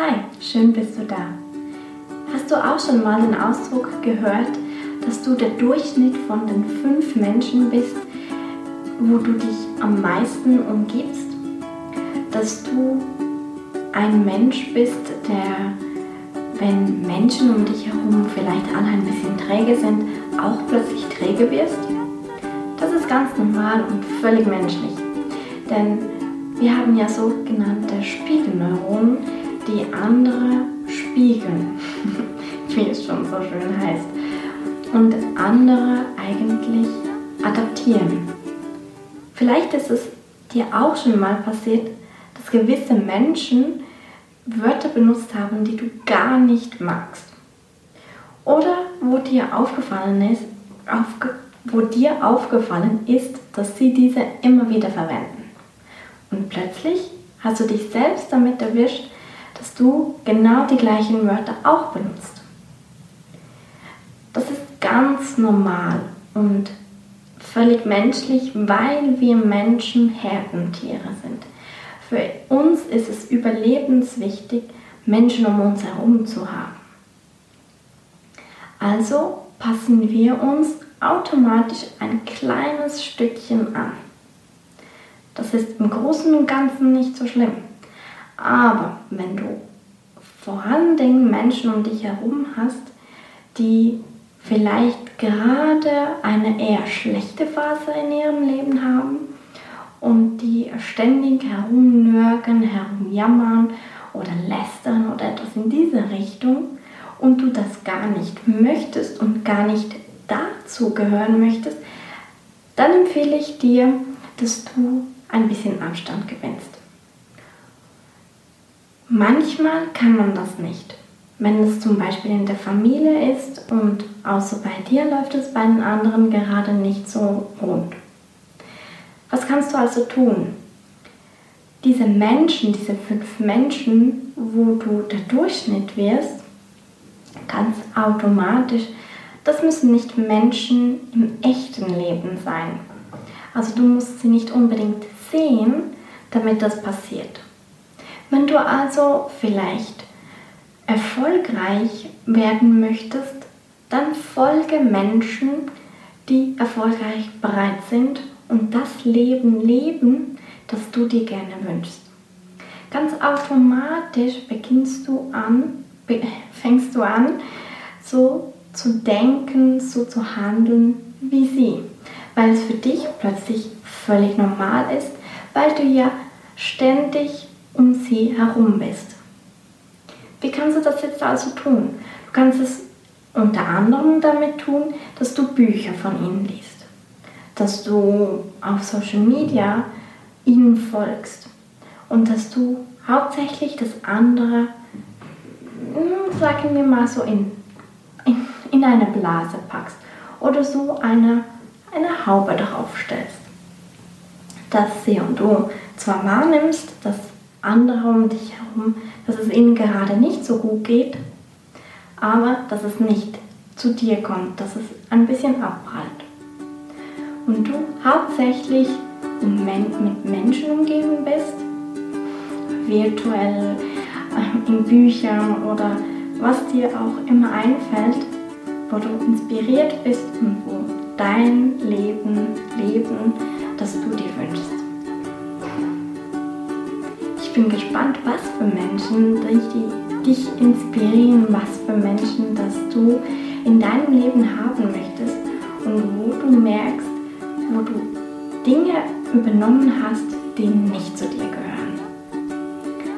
Hi, schön bist du da. Hast du auch schon mal den Ausdruck gehört, dass du der Durchschnitt von den fünf Menschen bist, wo du dich am meisten umgibst? Dass du ein Mensch bist, der, wenn Menschen um dich herum vielleicht alle ein bisschen träge sind, auch plötzlich träge wirst? Das ist ganz normal und völlig menschlich. Denn wir haben ja sogenannte Spiegelneuronen, die andere spiegeln, wie es schon so schön heißt, und andere eigentlich adaptieren. Vielleicht ist es dir auch schon mal passiert, dass gewisse Menschen Wörter benutzt haben, die du gar nicht magst. Oder wo dir aufgefallen ist, aufge, wo dir aufgefallen ist, dass sie diese immer wieder verwenden. Und plötzlich hast du dich selbst damit erwischt, dass du genau die gleichen Wörter auch benutzt. Das ist ganz normal und völlig menschlich, weil wir Menschen Herdentiere sind. Für uns ist es überlebenswichtig, Menschen um uns herum zu haben. Also passen wir uns automatisch ein kleines Stückchen an. Das ist im Großen und Ganzen nicht so schlimm. Aber wenn du vor allen Dingen Menschen um dich herum hast, die vielleicht gerade eine eher schlechte Phase in ihrem Leben haben und die ständig herumnörgeln, herumjammern oder lästern oder etwas in diese Richtung und du das gar nicht möchtest und gar nicht dazu gehören möchtest, dann empfehle ich dir, dass du ein bisschen Abstand gewinnst. Manchmal kann man das nicht. Wenn es zum Beispiel in der Familie ist und außer bei dir läuft es bei den anderen gerade nicht so rund. Was kannst du also tun? Diese Menschen, diese fünf Menschen, wo du der Durchschnitt wirst, ganz automatisch, das müssen nicht Menschen im echten Leben sein. Also du musst sie nicht unbedingt sehen, damit das passiert. Wenn du also vielleicht erfolgreich werden möchtest, dann folge Menschen, die erfolgreich bereit sind und das Leben leben, das du dir gerne wünschst. Ganz automatisch beginnst du an, fängst du an, so zu denken, so zu handeln wie sie, weil es für dich plötzlich völlig normal ist, weil du ja ständig um sie herum bist. Wie kannst du das jetzt also tun? Du kannst es unter anderem damit tun, dass du Bücher von ihnen liest, dass du auf Social Media ihnen folgst und dass du hauptsächlich das andere, hm, sagen wir mal so, in, in, in eine Blase packst oder so eine, eine Haube darauf stellst. Dass sie und du zwar wahrnimmst, dass andere um dich herum, dass es ihnen gerade nicht so gut geht, aber dass es nicht zu dir kommt, dass es ein bisschen abprallt. Und du hauptsächlich mit Menschen umgeben bist, virtuell, äh, in Büchern oder was dir auch immer einfällt, wo du inspiriert bist und wo dein leben, bin gespannt, was für Menschen dich, dich inspirieren, was für Menschen, dass du in deinem Leben haben möchtest und wo du merkst, wo du Dinge übernommen hast, die nicht zu dir gehören.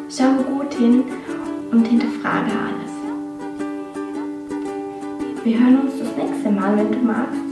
Schau gut hin und hinterfrage alles. Wir hören uns das nächste Mal, wenn du magst.